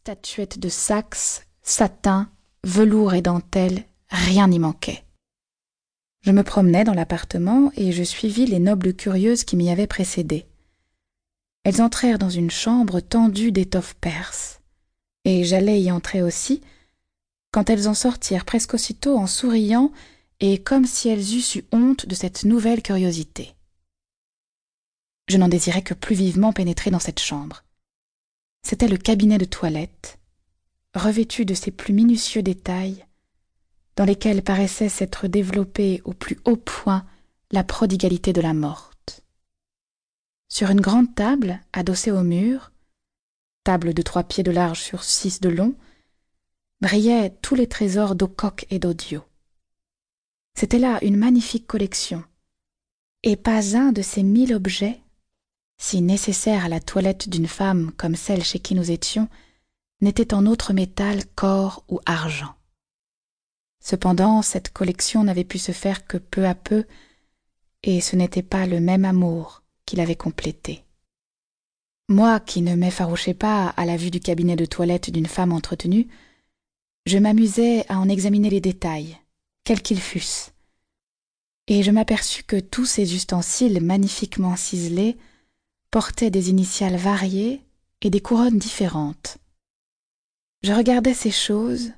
Statuettes de Saxe, satin, velours et dentelle, rien n'y manquait. Je me promenais dans l'appartement et je suivis les nobles curieuses qui m'y avaient précédé. Elles entrèrent dans une chambre tendue d'étoffes perses, et j'allais y entrer aussi, quand elles en sortirent presque aussitôt en souriant et comme si elles eussent eu honte de cette nouvelle curiosité. Je n'en désirais que plus vivement pénétrer dans cette chambre. C'était le cabinet de toilette, revêtu de ses plus minutieux détails, dans lesquels paraissait s'être développée au plus haut point la prodigalité de la morte. Sur une grande table, adossée au mur, table de trois pieds de large sur six de long, brillaient tous les trésors d'Ocoque et d'Audio. C'était là une magnifique collection, et pas un de ces mille objets, si nécessaires à la toilette d'une femme comme celle chez qui nous étions, n'était en autre métal qu'or ou argent. Cependant, cette collection n'avait pu se faire que peu à peu, et ce n'était pas le même amour qui l'avait complété. Moi, qui ne m'effarouchais pas à la vue du cabinet de toilette d'une femme entretenue, je m'amusais à en examiner les détails, quels qu'ils fussent, et je m'aperçus que tous ces ustensiles magnifiquement ciselés portaient des initiales variées et des couronnes différentes. Je regardais ces choses,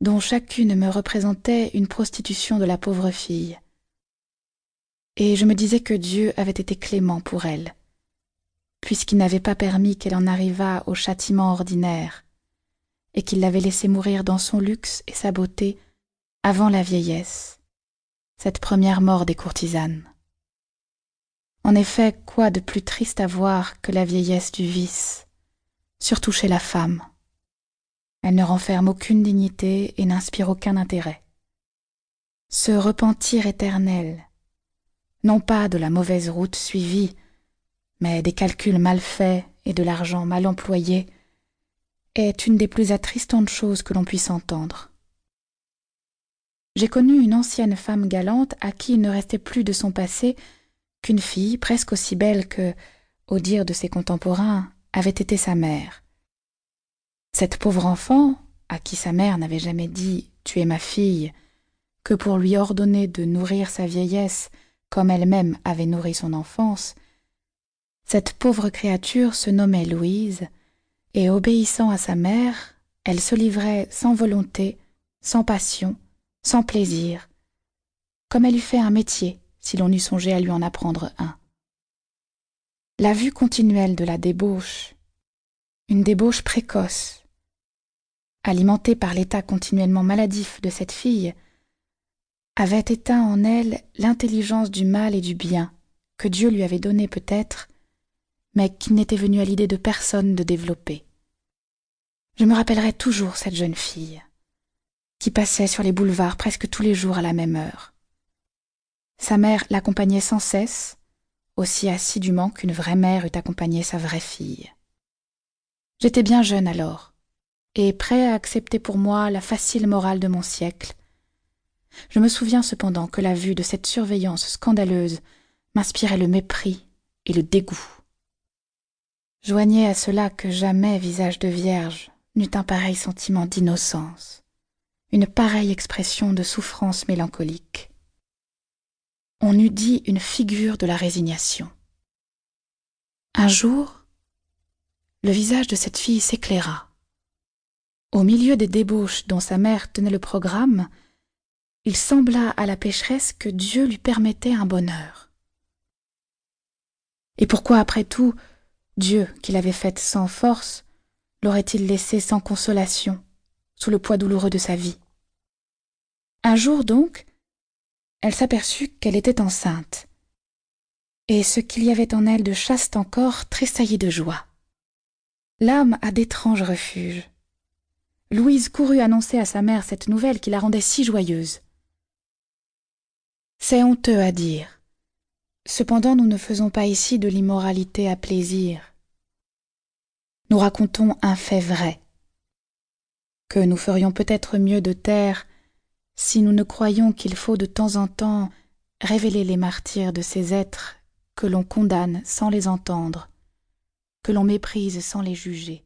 dont chacune me représentait une prostitution de la pauvre fille, et je me disais que Dieu avait été clément pour elle, puisqu'il n'avait pas permis qu'elle en arrivât au châtiment ordinaire, et qu'il l'avait laissée mourir dans son luxe et sa beauté avant la vieillesse, cette première mort des courtisanes. En effet, quoi de plus triste à voir que la vieillesse du vice, surtout chez la femme Elle ne renferme aucune dignité et n'inspire aucun intérêt. Ce repentir éternel, non pas de la mauvaise route suivie, mais des calculs mal faits et de l'argent mal employé, est une des plus attristantes choses que l'on puisse entendre. J'ai connu une ancienne femme galante à qui il ne restait plus de son passé qu'une fille presque aussi belle que, au dire de ses contemporains, avait été sa mère. Cette pauvre enfant, à qui sa mère n'avait jamais dit Tu es ma fille, que pour lui ordonner de nourrir sa vieillesse comme elle-même avait nourri son enfance, cette pauvre créature se nommait Louise, et obéissant à sa mère, elle se livrait sans volonté, sans passion, sans plaisir, comme elle eût fait un métier si l'on eût songé à lui en apprendre un. La vue continuelle de la débauche, une débauche précoce, alimentée par l'état continuellement maladif de cette fille, avait éteint en elle l'intelligence du mal et du bien que Dieu lui avait donné peut-être, mais qu'il n'était venu à l'idée de personne de développer. Je me rappellerai toujours cette jeune fille, qui passait sur les boulevards presque tous les jours à la même heure. Sa mère l'accompagnait sans cesse, aussi assidûment qu'une vraie mère eût accompagné sa vraie fille. J'étais bien jeune alors, et prêt à accepter pour moi la facile morale de mon siècle. Je me souviens cependant que la vue de cette surveillance scandaleuse m'inspirait le mépris et le dégoût. Joignez à cela que jamais visage de vierge n'eut un pareil sentiment d'innocence une pareille expression de souffrance mélancolique. On eût dit une figure de la résignation. Un jour, le visage de cette fille s'éclaira. Au milieu des débauches dont sa mère tenait le programme, il sembla à la pécheresse que Dieu lui permettait un bonheur. Et pourquoi, après tout, Dieu, qui l'avait faite sans force, l'aurait-il laissée sans consolation, sous le poids douloureux de sa vie? Un jour donc, elle s'aperçut qu'elle était enceinte, et ce qu'il y avait en elle de chaste encore tressaillit de joie. L'âme a d'étranges refuges. Louise courut annoncer à sa mère cette nouvelle qui la rendait si joyeuse. C'est honteux à dire. Cependant, nous ne faisons pas ici de l'immoralité à plaisir. Nous racontons un fait vrai, que nous ferions peut-être mieux de taire si nous ne croyons qu'il faut de temps en temps révéler les martyrs de ces êtres que l'on condamne sans les entendre, que l'on méprise sans les juger.